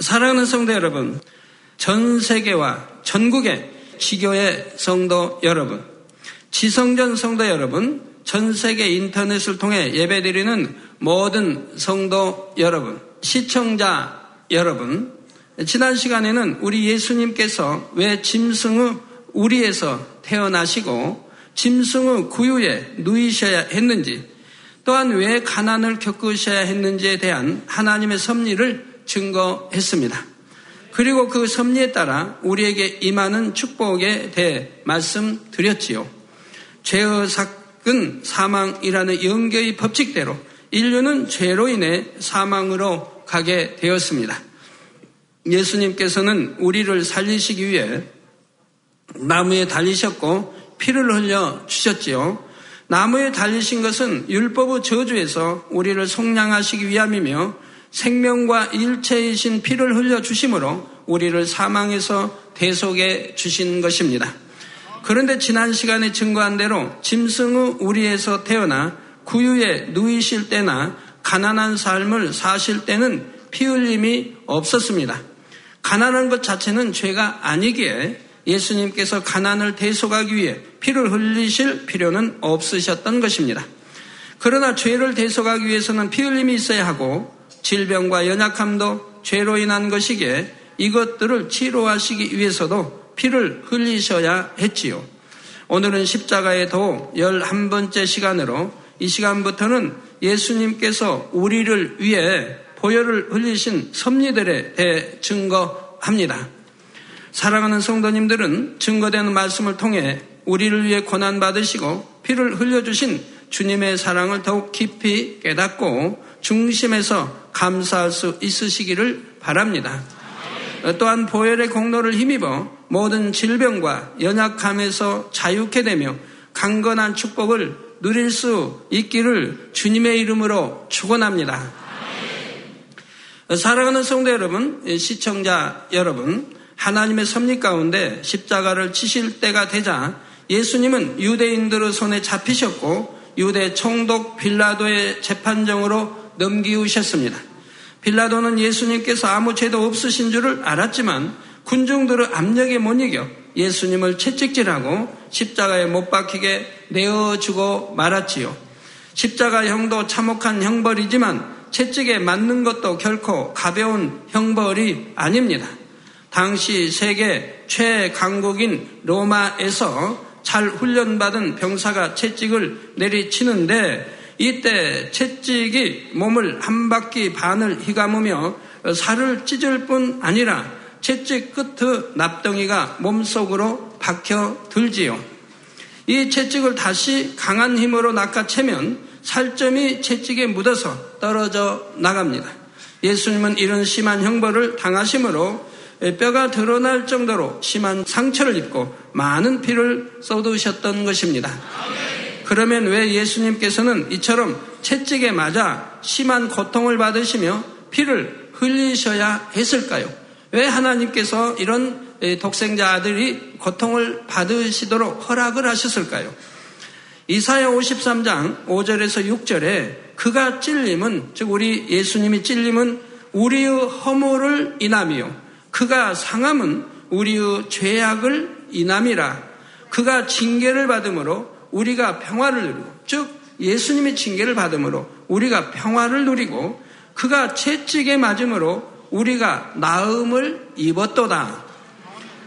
사랑하는 성도 여러분, 전 세계와 전국의 지교의 성도 여러분, 지성전 성도 여러분, 전 세계 인터넷을 통해 예배드리는 모든 성도 여러분, 시청자 여러분, 지난 시간에는 우리 예수님께서 왜 짐승의 우리에서 태어나시고 짐승의 구유에 누이셔야 했는지 또한 왜 가난을 겪으셔야 했는지에 대한 하나님의 섭리를 증거했습니다. 그리고 그 섭리에 따라 우리에게 임하는 축복에 대해 말씀드렸지요. 죄의 사건 사망이라는 영계의 법칙대로 인류는 죄로 인해 사망으로 가게 되었습니다. 예수님께서는 우리를 살리시기 위해 나무에 달리셨고 피를 흘려 주셨지요. 나무에 달리신 것은 율법의 저주에서 우리를 속량하시기 위함이며 생명과 일체이신 피를 흘려 주심으로 우리를 사망에서 대속해 주신 것입니다. 그런데 지난 시간에 증거한 대로 짐승의 우리에서 태어나 구유에 누이실 때나 가난한 삶을 사실 때는 피 흘림이 없었습니다. 가난한 것 자체는 죄가 아니기에 예수님께서 가난을 대속하기 위해 피를 흘리실 필요는 없으셨던 것입니다. 그러나 죄를 대속하기 위해서는 피 흘림이 있어야 하고 질병과 연약함도 죄로 인한 것이기에 이것들을 치료하시기 위해서도 피를 흘리셔야 했지요. 오늘은 십자가의 도 11번째 시간으로 이 시간부터는 예수님께서 우리를 위해 보혈을 흘리신 섭리들에 대해 증거합니다. 사랑하는 성도님들은 증거되는 말씀을 통해 우리를 위해 고난받으시고 피를 흘려주신 주님의 사랑을 더욱 깊이 깨닫고 중심에서 감사할 수 있으시기를 바랍니다. 또한 보혈의 공로를 힘입어 모든 질병과 연약함에서 자유케 되며 강건한 축복을 누릴 수 있기를 주님의 이름으로 축원합니다. 사랑하는 성도 여러분, 시청자 여러분, 하나님의 섭리 가운데 십자가를 치실 때가 되자 예수님은 유대인들의 손에 잡히셨고 유대 총독 빌라도의 재판정으로 넘기우셨습니다. 빌라도는 예수님께서 아무 죄도 없으신 줄을 알았지만 군중들의 압력에 못 이겨 예수님을 채찍질하고 십자가에 못 박히게 내어주고 말았지요. 십자가 형도 참혹한 형벌이지만 채찍에 맞는 것도 결코 가벼운 형벌이 아닙니다. 당시 세계 최강국인 로마에서 잘 훈련받은 병사가 채찍을 내리치는데 이때 채찍이 몸을 한 바퀴 반을 휘감으며 살을 찢을 뿐 아니라 채찍 끝의 납덩이가 몸속으로 박혀 들지요. 이 채찍을 다시 강한 힘으로 낚아채면 살점이 채찍에 묻어서 떨어져 나갑니다. 예수님은 이런 심한 형벌을 당하심으로 뼈가 드러날 정도로 심한 상처를 입고 많은 피를 쏟으셨던 것입니다. 그러면 왜 예수님께서는 이처럼 채찍에 맞아 심한 고통을 받으시며 피를 흘리셔야 했을까요? 왜 하나님께서 이런 독생자 아들이 고통을 받으시도록 허락을 하셨을까요? 이사야 53장 5절에서 6절에 그가 찔림은 즉 우리 예수님이 찔림은 우리의 허물을 인함이요 그가 상함은 우리의 죄악을 인함이라 그가 징계를 받음으로 우리가 평화를 누리고 즉 예수님의 징계를 받음으로 우리가 평화를 누리고 그가 채찍에 맞음으로 우리가 나음을 입었도다.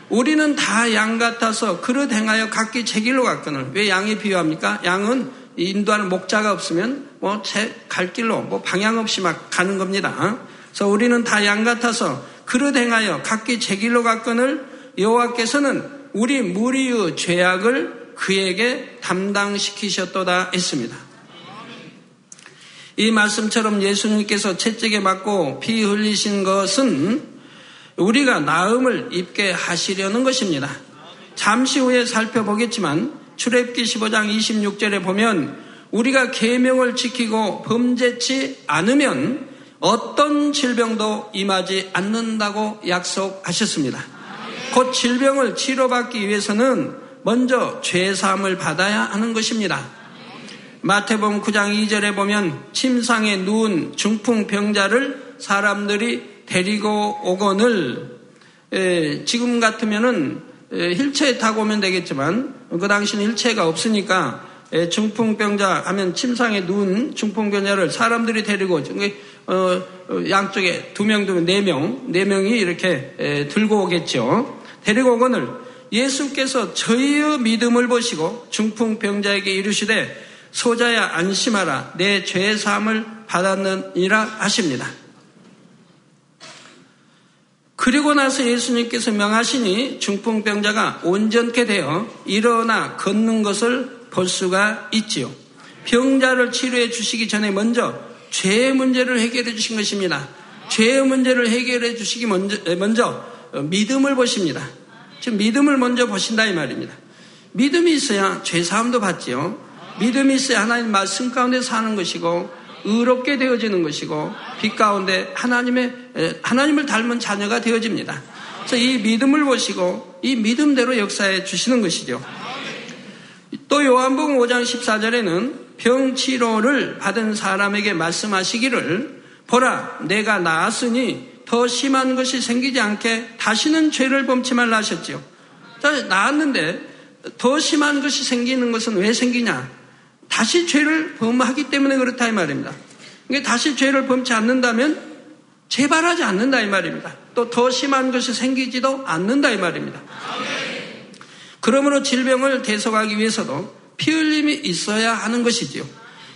우리는 다 양 같아서 그릇 행하여 각기 제 길로 갔거늘. 왜 양이 비유합니까? 양은 인도하는 목자가 없으면 뭐 제 갈 길로 뭐 방향 없이 막 가는 겁니다. 그래서 우리는 다 양 같아서 그릇 행하여 각기 제 길로 갔거늘 여호와께서는 우리 무리의 죄악을 그에게 담당시키셨도다 했습니다. 이 말씀처럼 예수님께서 채찍에 맞고 피 흘리신 것은 우리가 나음을 입게 하시려는 것입니다. 잠시 후에 살펴보겠지만 출애굽기 15장 26절에 보면 우리가 계명을 지키고 범죄치 않으면 어떤 질병도 임하지 않는다고 약속하셨습니다. 곧 질병을 치료받기 위해서는 먼저 죄사함을 받아야 하는 것입니다. 마태복음 9장 2절에 보면 침상에 누운 중풍 병자를 사람들이 데리고 오건을 지금 같으면은 힐체에 타고 오면 되겠지만 그 당시는 힐체가 없으니까 중풍병자 하면 침상에 누운 중풍병자를 사람들이 데리고 오죠. 어, 어, 양쪽에 두 명, 두 명, 네 명, 네 명이 이렇게 들고 오겠죠. 데리고 오건을 예수께서 저희의 믿음을 보시고 중풍병자에게 이르시되 소자야 안심하라 내 죄의 사함을 받았느니라 하십니다. 그리고 나서 예수님께서 명하시니 중풍병자가 온전케 되어 일어나 걷는 것을 볼 수가 있지요. 병자를 치료해 주시기 전에 먼저 죄의 문제를 해결해 주신 것입니다. 죄의 문제를 해결해 주시기 먼저, 먼저 믿음을 보십니다. 지금 믿음을 먼저 보신다 이 말입니다. 믿음이 있어야 죄 사함도 받지요. 믿음이 있어야 하나님 말씀 가운데 사는 것이고 의롭게 되어지는 것이고 빛 가운데 하나님의 하나님을 닮은 자녀가 되어집니다. 그래서 이 믿음을 보시고 이 믿음대로 역사해 주시는 것이죠. 또 요한복음 5장 14절에는 병 치료를 받은 사람에게 말씀하시기를 보라 내가 나았으니 더 심한 것이 생기지 않게 다시는 죄를 범치 말라 하셨지요. 나았는데 더 심한 것이 생기는 것은 왜 생기냐? 다시 죄를 범하기 때문에 그렇다 이 말입니다. 그러니까 다시 죄를 범치 않는다면 재발하지 않는다 이 말입니다. 또 더 심한 것이 생기지도 않는다 이 말입니다. 그러므로 질병을 대속하기 위해서도 피 흘림이 있어야 하는 것이지요.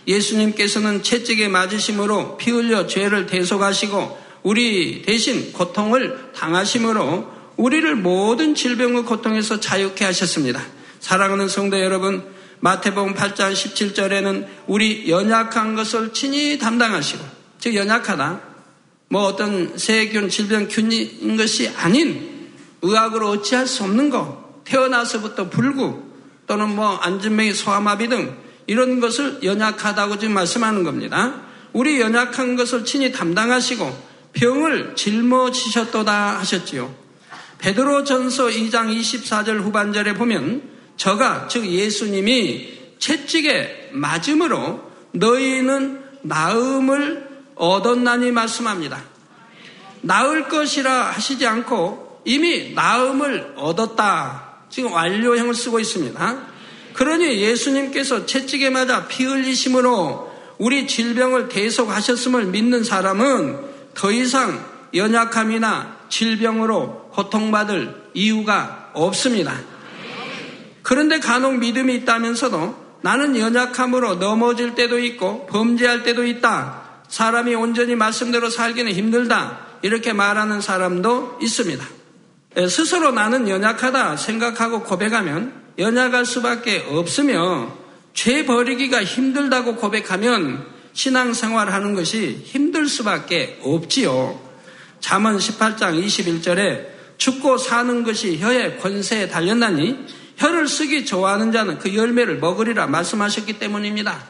예수님께서는 채찍에 맞으심으로 피 흘려 죄를 대속하시고 우리 대신 고통을 당하심으로 우리를 모든 질병의 고통에서 자유케 하셨습니다. 사랑하는 성도 여러분, 마태복음 8장 17절에는 우리 연약한 것을 친히 담당하시고, 즉 연약하다. 뭐 어떤 세균, 질병, 균인 것이 아닌 의학으로 어찌할 수 없는 것, 태어나서부터 불구 또는 뭐 안진맥이 소아마비 등 이런 것을 연약하다고 지금 말씀하는 겁니다. 우리 연약한 것을 친히 담당하시고 병을 짊어지셨도다 하셨지요. 베드로 전서 2장 24절 후반절에 보면 저가 즉 예수님이 채찍에 맞음으로 너희는 나음을 얻었나니 말씀합니다. 나을 것이라 하시지 않고 이미 나음을 얻었다. 지금 완료형을 쓰고 있습니다. 그러니 예수님께서 채찍에 맞아 피 흘리심으로 우리 질병을 대속하셨음을 믿는 사람은 더 이상 연약함이나 질병으로 고통받을 이유가 없습니다. 그런데 간혹 믿음이 있다면서도 나는 연약함으로 넘어질 때도 있고 범죄할 때도 있다. 사람이 온전히 말씀대로 살기는 힘들다. 이렇게 말하는 사람도 있습니다. 예, 스스로 나는 연약하다 생각하고 고백하면 연약할 수밖에 없으며 죄 버리기가 힘들다고 고백하면 신앙생활 하는 것이 힘들 수밖에 없지요. 잠언 18장 21절에 죽고 사는 것이 혀의 권세에 달렸나니 혀를 쓰기 좋아하는 자는 그 열매를 먹으리라 말씀하셨기 때문입니다.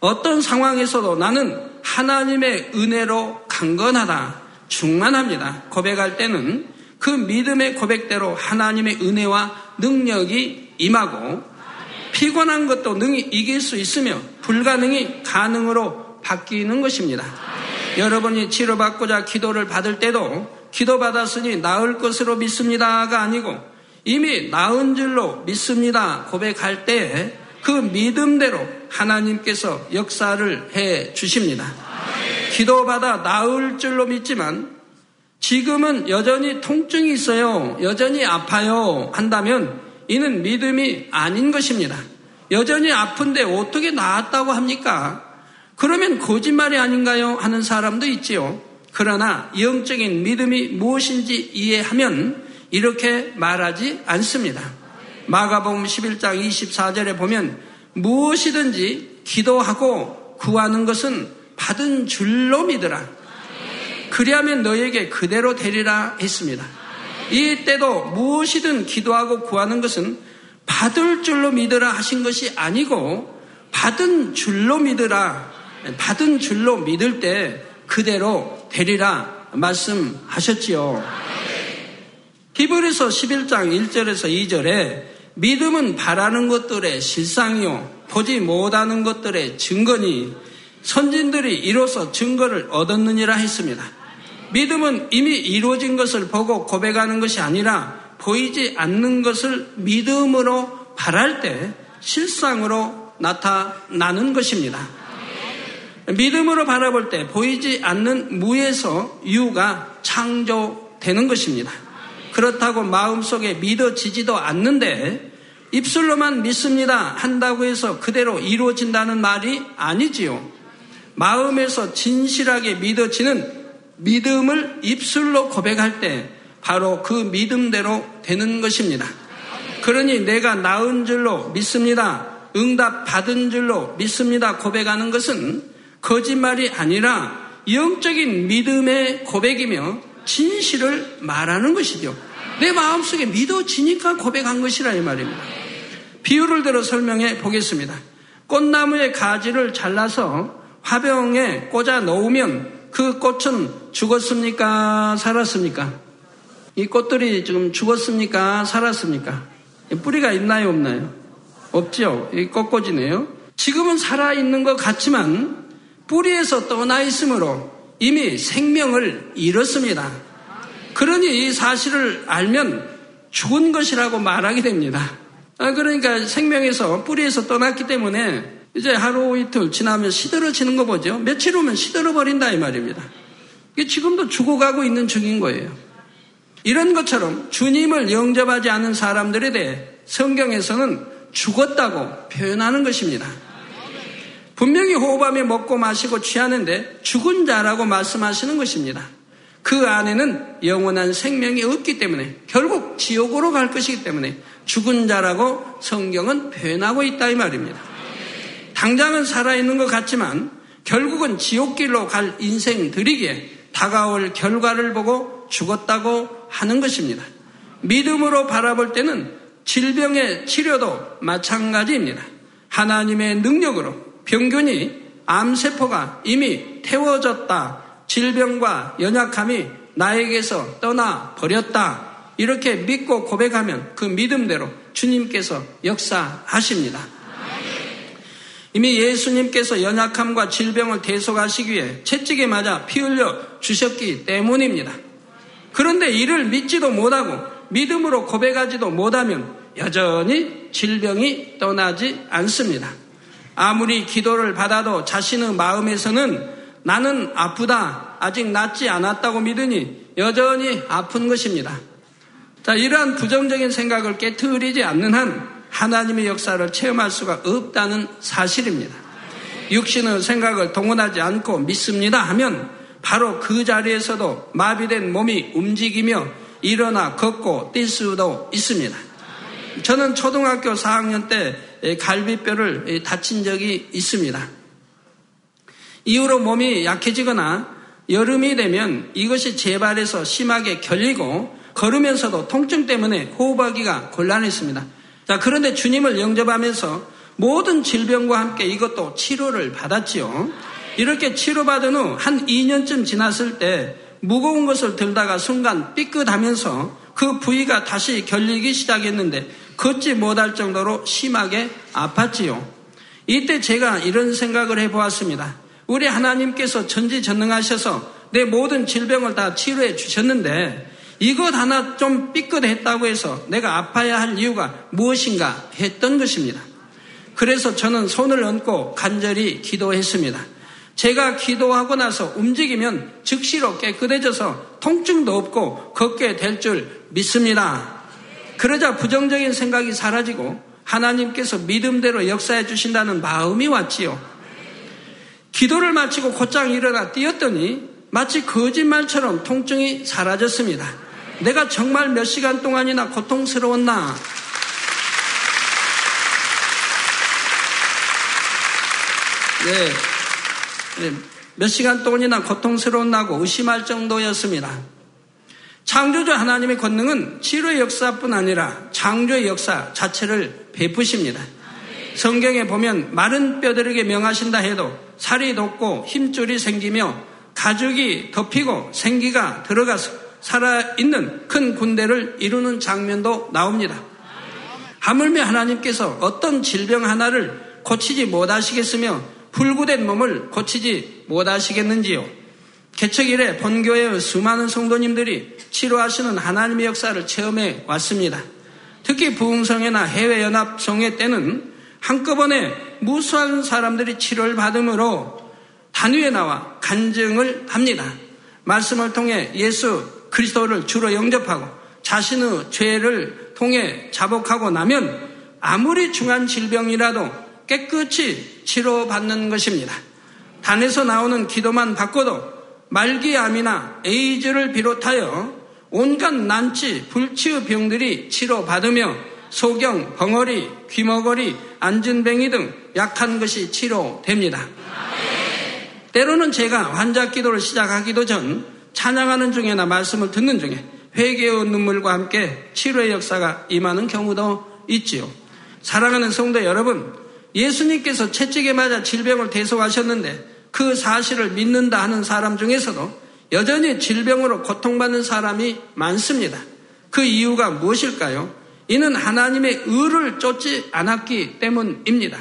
어떤 상황에서도 나는 하나님의 은혜로 강건하다, 충만합니다. 고백할 때는 그 믿음의 고백대로 하나님의 은혜와 능력이 임하고 피곤한 것도 능히 이길 수 있으며 불가능이 가능으로 바뀌는 것입니다. 여러분이 치료받고자 기도를 받을 때도 기도받았으니 나을 것으로 믿습니다가 아니고 이미 나은 줄로 믿습니다. 고백할 때그 믿음대로 하나님께서 역사를 해 주십니다. 기도받아 나을 줄로 믿지만 지금은 여전히 통증이 있어요. 여전히 아파요. 한다면 이는 믿음이 아닌 것입니다. 여전히 아픈데 어떻게 나았다고 합니까? 그러면 거짓말이 아닌가요? 하는 사람도 있지요. 그러나 영적인 믿음이 무엇인지 이해하면 이렇게 말하지 않습니다. 마가복음 11장 24절에 보면 무엇이든지 기도하고 구하는 것은 받은 줄로 믿으라. 그리하면 너에게 그대로 되리라 했습니다. 이 때도 무엇이든 기도하고 구하는 것은 받을 줄로 믿으라 하신 것이 아니고 받은 줄로 믿으라. 받은 줄로 믿을 때 그대로 되리라 말씀하셨지요. 히브리서 11장 1절에서 2절에 믿음은 바라는 것들의 실상이요 보지 못하는 것들의 증거니 선진들이 이로써 증거를 얻었느니라 했습니다. 믿음은 이미 이루어진 것을 보고 고백하는 것이 아니라 보이지 않는 것을 믿음으로 바랄 때 실상으로 나타나는 것입니다. 믿음으로 바라볼 때 보이지 않는 무에서 유가 창조되는 것입니다. 그렇다고 마음속에 믿어지지도 않는데 입술로만 믿습니다 한다고 해서 그대로 이루어진다는 말이 아니지요. 마음에서 진실하게 믿어지는 믿음을 입술로 고백할 때 바로 그 믿음대로 되는 것입니다. 그러니 내가 나은 줄로 믿습니다. 응답 받은 줄로 믿습니다. 고백하는 것은 거짓말이 아니라 영적인 믿음의 고백이며 진실을 말하는 것이죠. 내 마음속에 믿어지니까 고백한 것이라 이 말입니다. 비유를 들어 설명해 보겠습니다. 꽃나무의 가지를 잘라서 화병에 꽂아 놓으면 그 꽃은 죽었습니까? 살았습니까? 이 꽃들이 지금 죽었습니까? 살았습니까? 뿌리가 있나요? 없나요? 없죠. 이 꽃꽂이네요. 지금은 살아있는 것 같지만 뿌리에서 떠나 있으므로 이미 생명을 잃었습니다. 그러니 이 사실을 알면 죽은 것이라고 말하게 됩니다. 아, 그러니까 생명에서 뿌리에서 떠났기 때문에 이제 하루 이틀 지나면 시들어지는 거 보죠. 며칠 후면 시들어 버린다 이 말입니다. 이게 지금도 죽어가고 있는 중인 거예요. 이런 것처럼 주님을 영접하지 않은 사람들에 대해 성경에서는 죽었다고 표현하는 것입니다. 분명히 호흡하며 먹고 마시고 취하는데 죽은 자라고 말씀하시는 것입니다. 그 안에는 영원한 생명이 없기 때문에 결국 지옥으로 갈 것이기 때문에 죽은 자라고 성경은 표현하고 있다 이 말입니다. 당장은 살아있는 것 같지만 결국은 지옥길로 갈 인생들이기에 다가올 결과를 보고 죽었다고 하는 것입니다. 믿음으로 바라볼 때는 질병의 치료도 마찬가지입니다. 하나님의 능력으로 병균이 암세포가 이미 태워졌다. 질병과 연약함이 나에게서 떠나 버렸다. 이렇게 믿고 고백하면 그 믿음대로 주님께서 역사하십니다. 이미 예수님께서 연약함과 질병을 대속하시기 위해 채찍에 맞아 피 흘려 주셨기 때문입니다. 그런데 이를 믿지도 못하고 믿음으로 고백하지도 못하면 여전히 질병이 떠나지 않습니다. 아무리 기도를 받아도 자신의 마음에서는 나는 아프다, 아직 낫지 않았다고 믿으니 여전히 아픈 것입니다. 자, 이러한 부정적인 생각을 깨트리지 않는 한 하나님의 역사를 체험할 수가 없다는 사실입니다. 육신의 생각을 동원하지 않고 믿습니다 하면 바로 그 자리에서도 마비된 몸이 움직이며 일어나 걷고 뛸 수도 있습니다. 저는 초등학교 4학년 때 갈비뼈를 다친 적이 있습니다. 이후로 몸이 약해지거나 여름이 되면 이것이 재발해서 심하게 결리고 걸으면서도 통증 때문에 호흡하기가 곤란했습니다. 자, 그런데 주님을 영접하면서 모든 질병과 함께 이것도 치료를 받았지요. 이렇게 치료받은 후 한 2년쯤 지났을 때 무거운 것을 들다가 순간 삐끗하면서 그 부위가 다시 결리기 시작했는데 걷지 못할 정도로 심하게 아팠지요. 이때 제가 이런 생각을 해보았습니다. 우리 하나님께서 전지전능하셔서 내 모든 질병을 다 치료해 주셨는데 이것 하나 좀 삐끗했다고 해서 내가 아파야 할 이유가 무엇인가 했던 것입니다. 그래서 저는 손을 얹고 간절히 기도했습니다. 제가 기도하고 나서 움직이면 즉시로 깨끗해져서 통증도 없고 걷게 될 줄 믿습니다. 그러자 부정적인 생각이 사라지고 하나님께서 믿음대로 역사해 주신다는 마음이 왔지요. 기도를 마치고 곧장 일어나 뛰었더니 마치 거짓말처럼 통증이 사라졌습니다. 내가 정말 몇 시간 동안이나 고통스러웠나? 네. 네. 몇 시간 동안이나 고통스러웠나고 의심할 정도였습니다. 창조주 하나님의 권능은 치료의 역사뿐 아니라 창조의 역사 자체를 베푸십니다. 성경에 보면 마른 뼈들에게 명하신다 해도 살이 돋고 힘줄이 생기며 가죽이 덮이고 생기가 들어가서 살아있는 큰 군대를 이루는 장면도 나옵니다. 하물며 하나님께서 어떤 질병 하나를 고치지 못하시겠으며 불구된 몸을 고치지 못하시겠는지요. 개척 일에 본교회의 수많은 성도님들이 치료하시는 하나님의 역사를 체험해 왔습니다. 특히 부흥성회나 해외연합성회 때는 한꺼번에 무수한 사람들이 치료를 받음으로 단위에 나와 간증을 합니다. 말씀을 통해 예수 그리스도를 주로 영접하고 자신의 죄를 통해 자복하고 나면 아무리 중한 질병이라도 깨끗이 치료받는 것입니다. 단에서 나오는 기도만 바꿔도 말기암이나 에이즈를 비롯하여 온갖 난치, 불치의 병들이 치료받으며 소경, 벙어리, 귀머거리, 안진뱅이 등 약한 것이 치료됩니다. 때로는 제가 환자 기도를 시작하기도 전 찬양하는 중에나 말씀을 듣는 중에 회개의 눈물과 함께 치료의 역사가 임하는 경우도 있지요. 사랑하는 성도 여러분, 예수님께서 채찍에 맞아 질병을 대속하셨는데 그 사실을 믿는다 하는 사람 중에서도 여전히 질병으로 고통받는 사람이 많습니다. 그 이유가 무엇일까요? 이는 하나님의 의를 쫓지 않았기 때문입니다.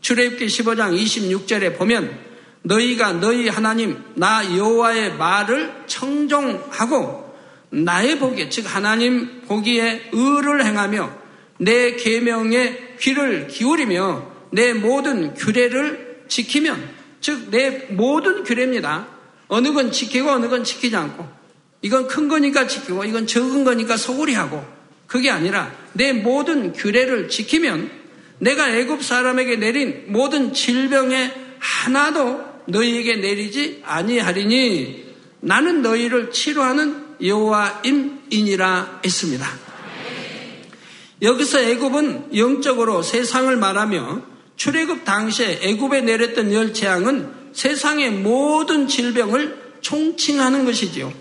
출애굽기 15장 26절에 보면 너희가 너희 하나님 나 여호와의 말을 청종하고 나의 보기에 즉 하나님 보기에 의를 행하며 내 계명에 귀를 기울이며 내 모든 규례를 지키면 즉, 내 모든 규례입니다. 어느 건 지키고 어느 건 지키지 않고, 이건 큰 거니까 지키고, 이건 적은 거니까 소홀히 하고, 그게 아니라 내 모든 규례를 지키면 내가 애굽 사람에게 내린 모든 질병에 하나도 너희에게 내리지 아니하리니 나는 너희를 치료하는 여호와임이니라 했습니다. 여기서 애굽은 영적으로 세상을 말하며 출애굽 당시에 애굽에 내렸던 열 재앙은 세상의 모든 질병을 총칭하는 것이지요.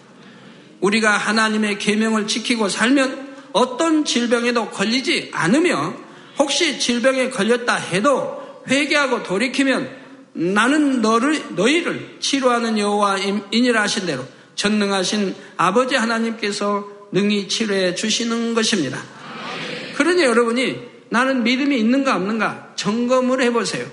우리가 하나님의 계명을 지키고 살면 어떤 질병에도 걸리지 않으며 혹시 질병에 걸렸다 해도 회개하고 돌이키면 나는 너를 너희를 치료하는 여호와이니라 하신 대로 전능하신 아버지 하나님께서 능히 치료해 주시는 것입니다. 그러니 여러분이 나는 믿음이 있는가 없는가 점검을 해보세요.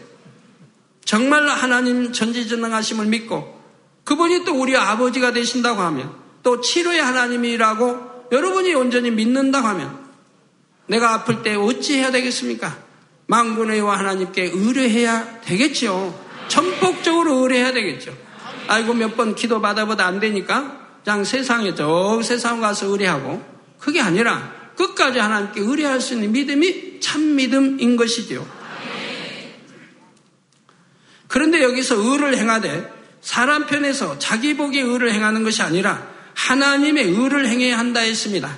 정말 하나님 전지전능하심을 믿고 그분이 또 우리 아버지가 되신다고 하면 또 치료의 하나님이라고 여러분이 온전히 믿는다고 하면 내가 아플 때 어찌 해야 되겠습니까? 망군의와 하나님께 의뢰해야 되겠죠. 전폭적으로 의뢰해야 되겠죠. 아이고 몇 번 기도 받아보다 안 되니까 그냥 세상에 저 세상 가서 의뢰하고 그게 아니라 끝까지 하나님께 의뢰할 수 있는 믿음이 참 믿음인 것이지요. 그런데 여기서 의를 행하되 사람 편에서 자기 보기에 의를 행하는 것이 아니라 하나님의 의를 행해야 한다 했습니다.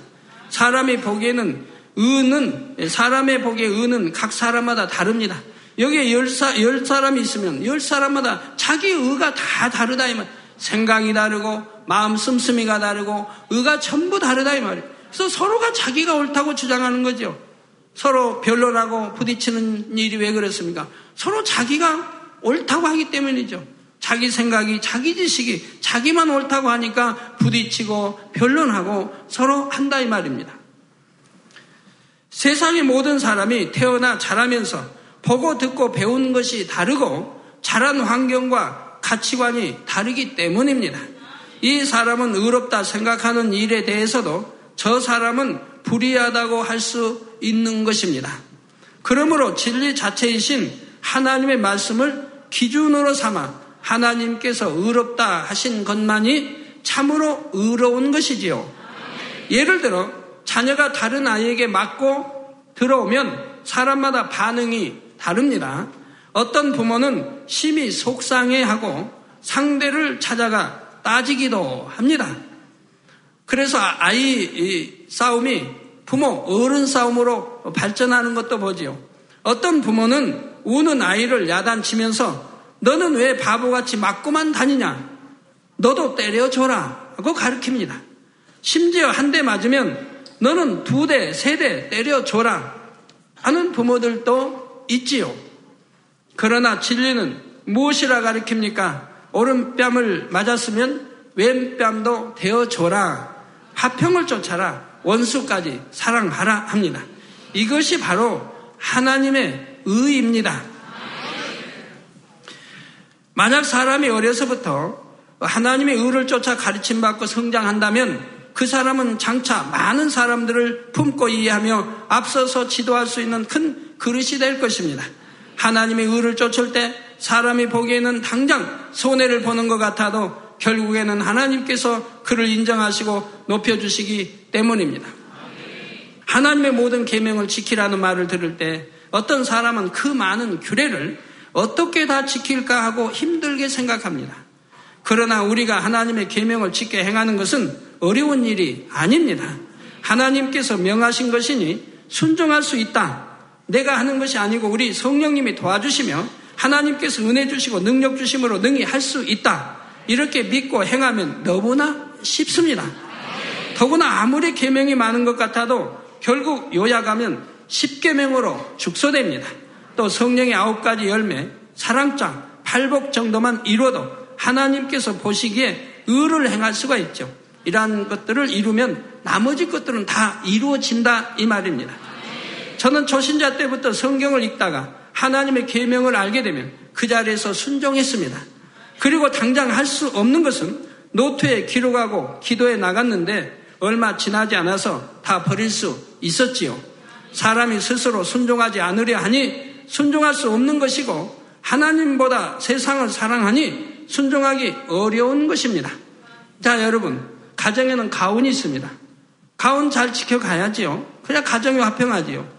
사람이 보기에는 의는 사람의 보기에 의는 각 사람마다 다릅니다. 여기에 열, 사, 열 사람이 있으면 열 사람마다 자기 의가 다 다르다 이 말. 생각이 다르고 마음 씀씀이가 다르고 의가 전부 다르다 이 말이에요. 그래서 서로가 자기가 옳다고 주장하는 거죠. 서로 변론하고 부딪히는 일이 왜 그렇습니까? 서로 자기가 옳다고 하기 때문이죠. 자기 생각이, 자기 지식이, 자기만 옳다고 하니까 부딪히고 변론하고 서로 한다 이 말입니다. 세상의 모든 사람이 태어나 자라면서 보고 듣고 배우는 것이 다르고 자란 환경과 가치관이 다르기 때문입니다. 이 사람은 의롭다 생각하는 일에 대해서도 저 사람은 불의하다고 할 수 있는 것입니다. 그러므로 진리 자체이신 하나님의 말씀을 기준으로 삼아 하나님께서 의롭다 하신 것만이 참으로 의로운 것이지요. 예를 들어 자녀가 다른 아이에게 맞고 들어오면 사람마다 반응이 다릅니다. 어떤 부모는 심히 속상해하고 상대를 찾아가 따지기도 합니다. 그래서 아이 싸움이 부모, 어른 싸움으로 발전하는 것도 보지요. 어떤 부모는 우는 아이를 야단치면서 너는 왜 바보같이 맞고만 다니냐? 너도 때려줘라. 하고 가르칩니다. 심지어 한 대 맞으면 너는 두 대, 세 대 때려줘라. 하는 부모들도 있지요. 그러나 진리는 무엇이라 가르칩니까? 오른뺨을 맞았으면 왼뺨도 되어줘라. 화평을 쫓아라. 원수까지 사랑하라 합니다. 이것이 바로 하나님의 의입니다. 만약 사람이 어려서부터 하나님의 의를 쫓아 가르침받고 성장한다면 그 사람은 장차 많은 사람들을 품고 이해하며 앞서서 지도할 수 있는 큰 그릇이 될 것입니다. 하나님의 의를 쫓을 때 사람이 보기에는 당장 손해를 보는 것 같아도 결국에는 하나님께서 그를 인정하시고 높여주시기 때문입니다. 하나님의 모든 계명을 지키라는 말을 들을 때 어떤 사람은 그 많은 규례를 어떻게 다 지킬까 하고 힘들게 생각합니다. 그러나 우리가 하나님의 계명을 지켜 행하는 것은 어려운 일이 아닙니다. 하나님께서 명하신 것이니 순종할 수 있다. 내가 하는 것이 아니고 우리 성령님이 도와주시며 하나님께서 은혜 주시고 능력 주심으로 능히 할 수 있다. 이렇게 믿고 행하면 너무나 쉽습니다. 더구나 아무리 계명이 많은 것 같아도 결국 요약하면 10계명으로 축소됩니다. 또 성령의 아홉 가지 열매, 사랑장, 팔복 정도만 이루어도 하나님께서 보시기에 의를 행할 수가 있죠. 이러한 것들을 이루면 나머지 것들은 다 이루어진다 이 말입니다. 저는 초신자 때부터 성경을 읽다가 하나님의 계명을 알게 되면 그 자리에서 순종했습니다. 그리고 당장 할 수 없는 것은 노트에 기록하고 기도에 나갔는데 얼마 지나지 않아서 다 버릴 수 있었지요. 사람이 스스로 순종하지 않으려 하니 순종할 수 없는 것이고 하나님보다 세상을 사랑하니 순종하기 어려운 것입니다. 자, 여러분, 가정에는 가훈이 있습니다. 가훈 잘 지켜가야지요. 그냥 가정이 화평하지요.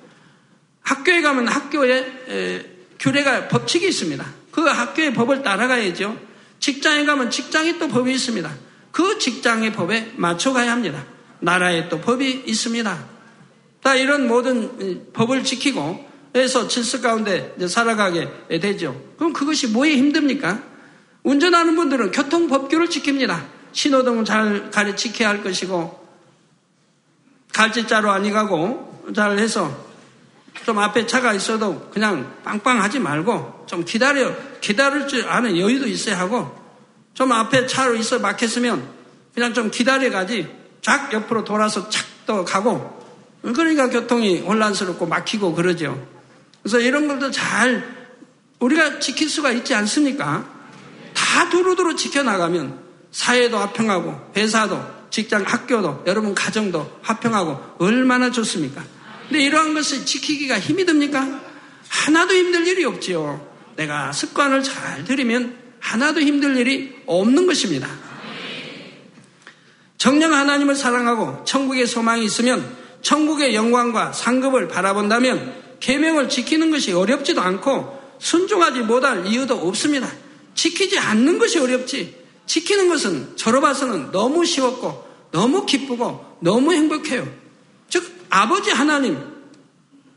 학교에 가면 학교에 에, 규례가 법칙이 있습니다. 그 학교의 법을 따라가야죠. 직장에 가면 직장에 또 법이 있습니다. 그 직장의 법에 맞춰가야 합니다. 나라에 또 법이 있습니다. 다 이런 모든 법을 지키고 해서 질서 가운데 살아가게 되죠. 그럼 그것이 뭐에 힘듭니까? 운전하는 분들은 교통법규를 지킵니다. 신호등은 잘 가려 지켜야 할 것이고 갈지자로 아니 가고 잘 해서 좀 앞에 차가 있어도 그냥 빵빵하지 말고 좀 기다려 기다릴 줄 아는 여유도 있어야 하고 좀 앞에 차로 있어 막혔으면 그냥 좀 기다려 가지 쫙 옆으로 돌아서 착 또 가고 그러니까 교통이 혼란스럽고 막히고 그러죠. 그래서 이런 것도 잘 우리가 지킬 수가 있지 않습니까? 다 두루두루 지켜나가면 사회도 화평하고 회사도 직장 학교도 여러분 가정도 화평하고 얼마나 좋습니까? 근데 이러한 것을 지키기가 힘이 듭니까? 하나도 힘들 일이 없지요. 내가 습관을 잘 들이면 하나도 힘들 일이 없는 것입니다. 정령 하나님을 사랑하고 천국의 소망이 있으면 천국의 영광과 상급을 바라본다면 계명을 지키는 것이 어렵지도 않고 순종하지 못할 이유도 없습니다. 지키지 않는 것이 어렵지. 지키는 것은 저로 봐서는 너무 쉬웠고 너무 기쁘고 너무 행복해요. 즉 아버지 하나님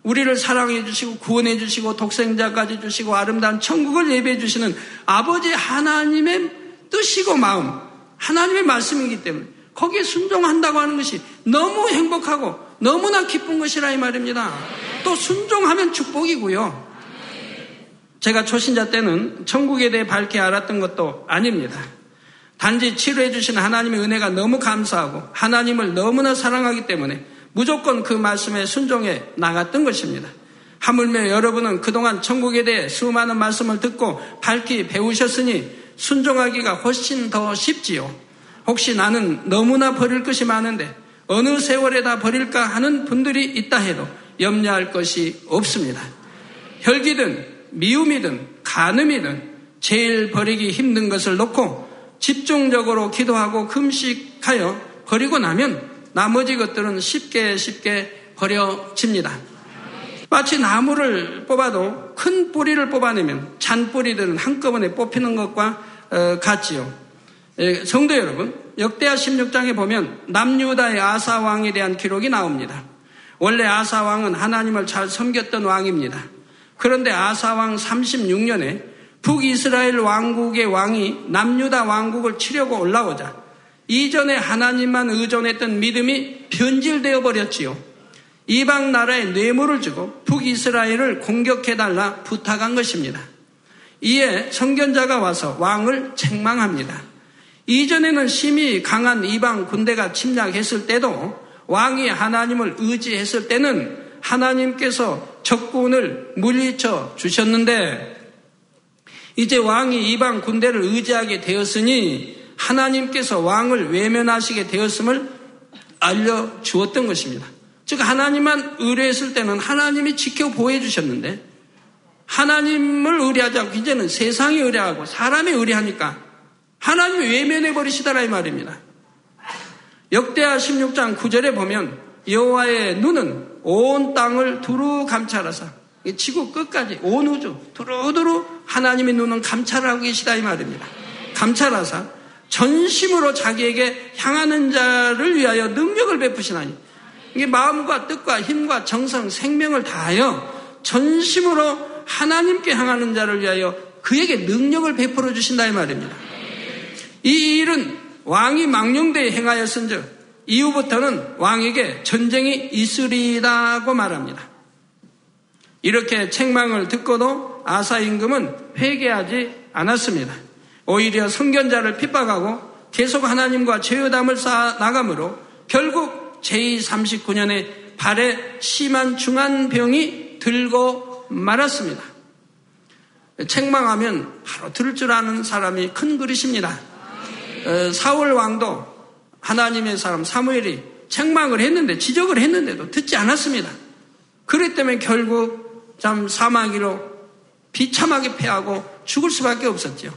우리를 사랑해 주시고 구원해 주시고 독생자까지 주시고 아름다운 천국을 예배해 주시는 아버지 하나님의 뜻이고 마음 하나님의 말씀이기 때문에 거기에 순종한다고 하는 것이 너무 행복하고 너무나 기쁜 것이라 이 말입니다. 또 순종하면 축복이고요. 제가 초신자 때는 천국에 대해 밝게 알았던 것도 아닙니다. 단지 치료해 주신 하나님의 은혜가 너무 감사하고 하나님을 너무나 사랑하기 때문에 무조건 그 말씀에 순종해 나갔던 것입니다. 하물며 여러분은 그동안 천국에 대해 수많은 말씀을 듣고 밝히 배우셨으니 순종하기가 훨씬 더 쉽지요. 혹시 나는 너무나 버릴 것이 많은데 어느 세월에 다 버릴까 하는 분들이 있다 해도 염려할 것이 없습니다. 혈기든 미움이든 간음이든 제일 버리기 힘든 것을 놓고 집중적으로 기도하고 금식하여 버리고 나면 나머지 것들은 쉽게 쉽게 버려집니다. 마치 나무를 뽑아도 큰 뿌리를 뽑아내면 잔뿌리들은 한꺼번에 뽑히는 것과 어, 같지요. 예, 성도 여러분, 역대하 16장에 보면 남유다의 아사 왕에 대한 기록이 나옵니다. 원래 아사 왕은 하나님을 잘 섬겼던 왕입니다. 그런데 아사 왕 36년에 북이스라엘 왕국의 왕이 남유다 왕국을 치려고 올라오자 이전에 하나님만 의존했던 믿음이 변질되어 버렸지요. 이방 나라에 뇌물을 주고 북이스라엘을 공격해달라 부탁한 것입니다. 이에 성견자가 와서 왕을 책망합니다. 이전에는 심히 강한 이방 군대가 침략했을 때도 왕이 하나님을 의지했을 때는 하나님께서 적군을 물리쳐 주셨는데 이제 왕이 이방 군대를 의지하게 되었으니 하나님께서 왕을 외면하시게 되었음을 알려주었던 것입니다. 즉 하나님만 의뢰했을 때는 하나님이 지켜 보호해 주셨는데 하나님을 의뢰하지 않고 이제는 세상에 의뢰하고 사람에 의뢰하니까 하나님이 외면해 버리시다라 이 말입니다. 역대하 16장 9절에 보면 여호와의 눈은 온 땅을 두루 감찰하사 지구 끝까지 온 우주 두루두루 하나님의 눈은 감찰하고 계시다 이 말입니다. 감찰하사 전심으로 자기에게 향하는 자를 위하여 능력을 베푸시나니 이게 마음과 뜻과 힘과 정성, 생명을 다하여 전심으로 하나님께 향하는 자를 위하여 그에게 능력을 베풀어 주신다 이 말입니다. 이 일은 왕이 망령되에 행하였은즉 이후부터는 왕에게 전쟁이 있으리라고 말합니다. 이렇게 책망을 듣고도 아사 임금은 회개하지 않았습니다. 오히려 성견자를 핍박하고 계속 하나님과 죄의담을 쌓아 나가므로 결국 제239년에 발에 심한 중한병이 들고 말았습니다. 책망하면 바로 들을 줄 아는 사람이 큰 그릇입니다. 어, 사울 왕도 하나님의 사람 사무엘이 책망을 했는데 지적을 했는데도 듣지 않았습니다. 그랬기 때문에 결국 참 사마귀로 비참하게 패하고 죽을 수밖에 없었죠.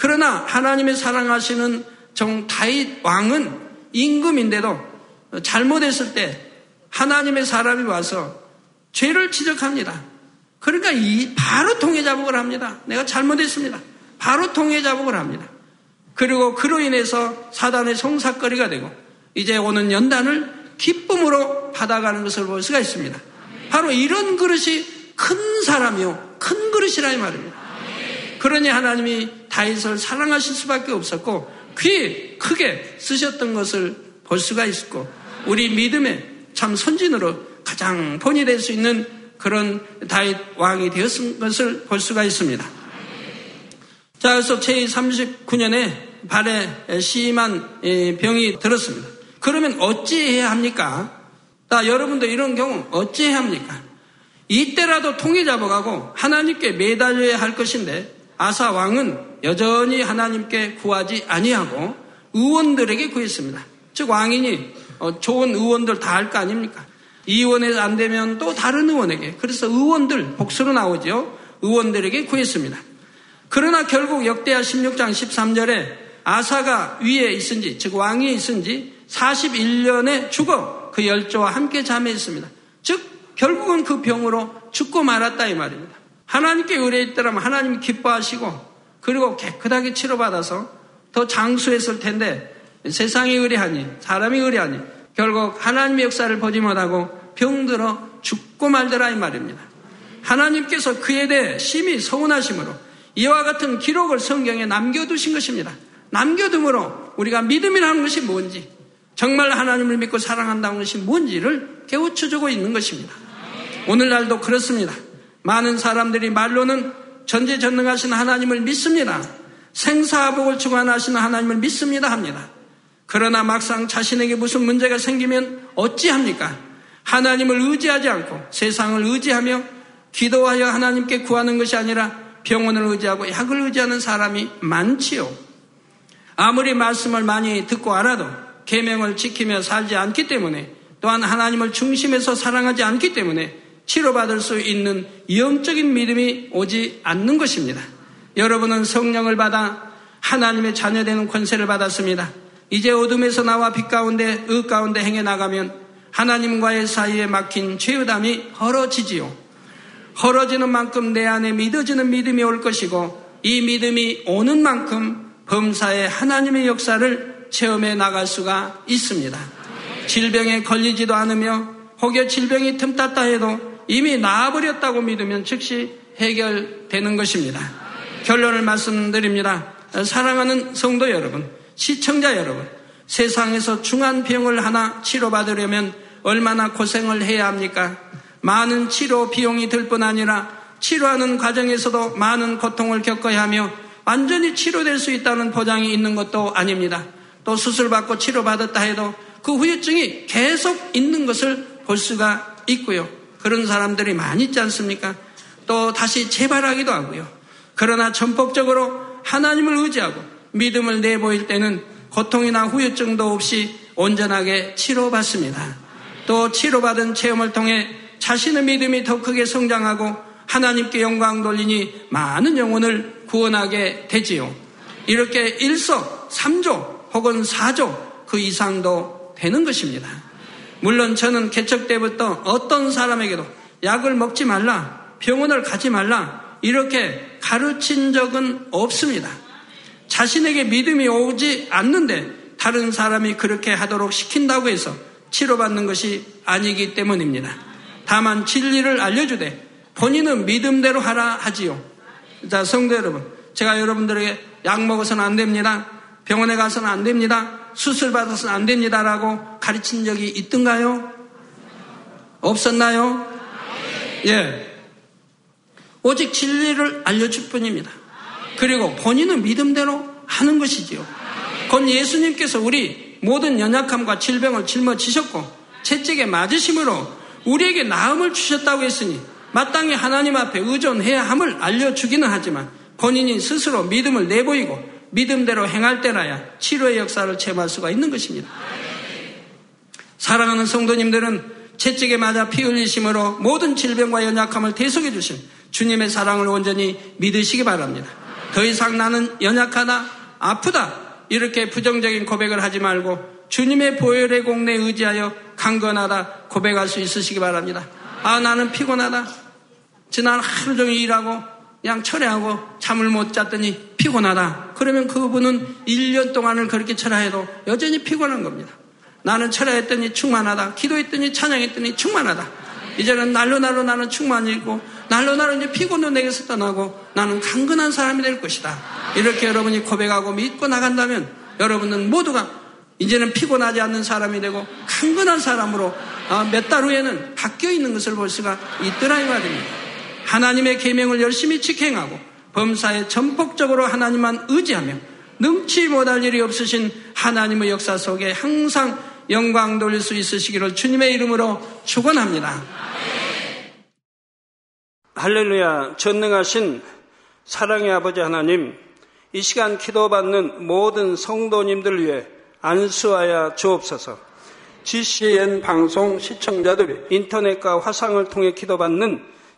그러나 하나님의 사랑하시는 정 다윗 왕은 임금인데도 잘못했을 때 하나님의 사람이 와서 죄를 지적합니다. 그러니까 이 바로 통해 자복을 합니다. 내가 잘못했습니다. 바로 통해 자복을 합니다. 그리고 그로 인해서 사단의 송사거리가 되고 이제 오는 연단을 기쁨으로 받아가는 것을 볼 수가 있습니다. 바로 이런 그릇이 큰 사람이요, 큰 그릇이라 이 말입니다. 그러니 하나님이 다윗을 사랑하실 수밖에 없었고 귀 크게 쓰셨던 것을 볼 수가 있었고 우리 믿음의 참 선진으로 가장 본이 될 수 있는 그런 다윗 왕이 되었은 것을 볼 수가 있습니다. 자, 그래서 제39년에 발에 심한 병이 들었습니다. 그러면 어찌해야 합니까? 자, 여러분도 이런 경우 어찌해야 합니까? 이때라도 통해 잡아가고 하나님께 매달려야 할 것인데 아사 왕은 여전히 하나님께 구하지 아니하고 의원들에게 구했습니다. 즉 왕인이 어, 좋은 의원들 다 할 거 아닙니까? 이 의원에 안 되면 또 다른 의원에게. 그래서 의원들, 복수로 나오죠. 의원들에게 구했습니다. 그러나 결국 역대하 16장 13절에 아사가 위에 있은지, 즉 왕이 있은지 41년에 죽어 그 열조와 함께 잠해했습니다. 즉, 결국은 그 병으로 죽고 말았다 이 말입니다. 하나님께 의뢰했더라면 하나님이 기뻐하시고 그리고 깨끗하게 치료받아서 더 장수했을 텐데 세상이 의뢰하니 사람이 의뢰하니 결국 하나님의 역사를 보지 못하고 병들어 죽고 말더라 이 말입니다. 하나님께서 그에 대해 심히 서운하심으로 이와 같은 기록을 성경에 남겨두신 것입니다. 남겨둠으로 우리가 믿음이라는 것이 뭔지 정말 하나님을 믿고 사랑한다는 것이 뭔지를 깨우쳐주고 있는 것입니다. 오늘날도 그렇습니다. 많은 사람들이 말로는 전제전능하신 하나님을 믿습니다. 생사복을 주관하시는 하나님을 믿습니다 합니다. 그러나 막상 자신에게 무슨 문제가 생기면 어찌합니까? 하나님을 의지하지 않고 세상을 의지하며 기도하여 하나님께 구하는 것이 아니라 병원을 의지하고 약을 의지하는 사람이 많지요. 아무리 말씀을 많이 듣고 알아도 계명을 지키며 살지 않기 때문에 또한 하나님을 중심에서 사랑하지 않기 때문에 치료받을 수 있는 영적인 믿음이 오지 않는 것입니다. 여러분은 성령을 받아 하나님의 자녀되는 권세를 받았습니다. 이제 어둠에서 나와 빛 가운데 의 가운데 행해 나가면 하나님과의 사이에 막힌 죄의담이 헐어지지요. 헐어지는 만큼 내 안에 믿어지는 믿음이 올 것이고 이 믿음이 오는 만큼 범사에 하나님의 역사를 체험해 나갈 수가 있습니다. 질병에 걸리지도 않으며 혹여 질병이 틈탔다 해도 이미 나아버렸다고 믿으면 즉시 해결되는 것입니다. 결론을 말씀드립니다. 사랑하는 성도 여러분, 시청자 여러분, 세상에서 중한 병을 하나 치료받으려면 얼마나 고생을 해야 합니까? 많은 치료 비용이 들 뿐 아니라 치료하는 과정에서도 많은 고통을 겪어야 하며 완전히 치료될 수 있다는 보장이 있는 것도 아닙니다. 또 수술받고 치료받았다 해도 그 후유증이 계속 있는 것을 볼 수가 있고요. 그런 사람들이 많이 있지 않습니까? 또 다시 재발하기도 하고요. 그러나 전폭적으로 하나님을 의지하고 믿음을 내보일 때는 고통이나 후유증도 없이 온전하게 치료받습니다. 또 치료받은 체험을 통해 자신의 믿음이 더 크게 성장하고 하나님께 영광 돌리니 많은 영혼을 구원하게 되지요. 이렇게 일석삼조 혹은 사조그 이상도 되는 것입니다. 물론 저는 개척 때부터 어떤 사람에게도 약을 먹지 말라, 병원을 가지 말라, 이렇게 가르친 적은 없습니다. 자신에게 믿음이 오지 않는데 다른 사람이 그렇게 하도록 시킨다고 해서 치료받는 것이 아니기 때문입니다. 다만 진리를 알려주되 본인은 믿음대로 하라 하지요. 자, 성도 여러분. 제가 여러분들에게 약 먹어서는 안 됩니다. 병원에 가서는 안 됩니다. 수술 받아서는 안 됩니다라고 가르친 적이 있던가요? 없었나요? 예. 오직 진리를 알려줄 뿐입니다. 그리고 본인은 믿음대로 하는 것이지요. 곧 예수님께서 우리 모든 연약함과 질병을 짊어지셨고 채찍에 맞으심으로 우리에게 나음을 주셨다고 했으니 마땅히 하나님 앞에 의존해야 함을 알려주기는 하지만 본인이 스스로 믿음을 내보이고 믿음대로 행할 때라야 치료의 역사를 체험할 수가 있는 것입니다. 사랑하는 성도님들은 채찍에 맞아 피 흘리심으로 모든 질병과 연약함을 대속해 주신 주님의 사랑을 온전히 믿으시기 바랍니다. 더 이상 나는 연약하다, 아프다, 이렇게 부정적인 고백을 하지 말고 주님의 보혈의 공내에 의지하여 강건하다 고백할 수 있으시기 바랍니다. 아, 나는 피곤하다. 지난 하루 종일 일하고 그냥 철회하고 잠을 못 잤더니 피곤하다. 그러면 그분은 1년 동안을 그렇게 철회해도 여전히 피곤한 겁니다. 나는 철회했더니 충만하다. 기도했더니 찬양했더니 충만하다. 이제는 날로 날로 나는 충만이고 날로 날로 이제 피곤도 내게서 떠나고 나는 강건한 사람이 될 것이다. 이렇게 여러분이 고백하고 믿고 나간다면 여러분은 모두가 이제는 피곤하지 않는 사람이 되고 강건한 사람으로 아, 몇달 후에는 바뀌어 있는 것을 볼 수가 있더라 이 말입니다. 하나님의 계명을 열심히 직행하고 범사에 전폭적으로 하나님만 의지하며 능치 못할 일이 없으신 하나님의 역사 속에 항상 영광 돌릴 수 있으시기를 주님의 이름으로 축원합니다. 할렐루야 전능하신 사랑의 아버지 하나님 이 시간 기도받는 모든 성도님들 위해 안수하여 주옵소서 GCN 방송 시청자들이 인터넷과 화상을 통해 기도받는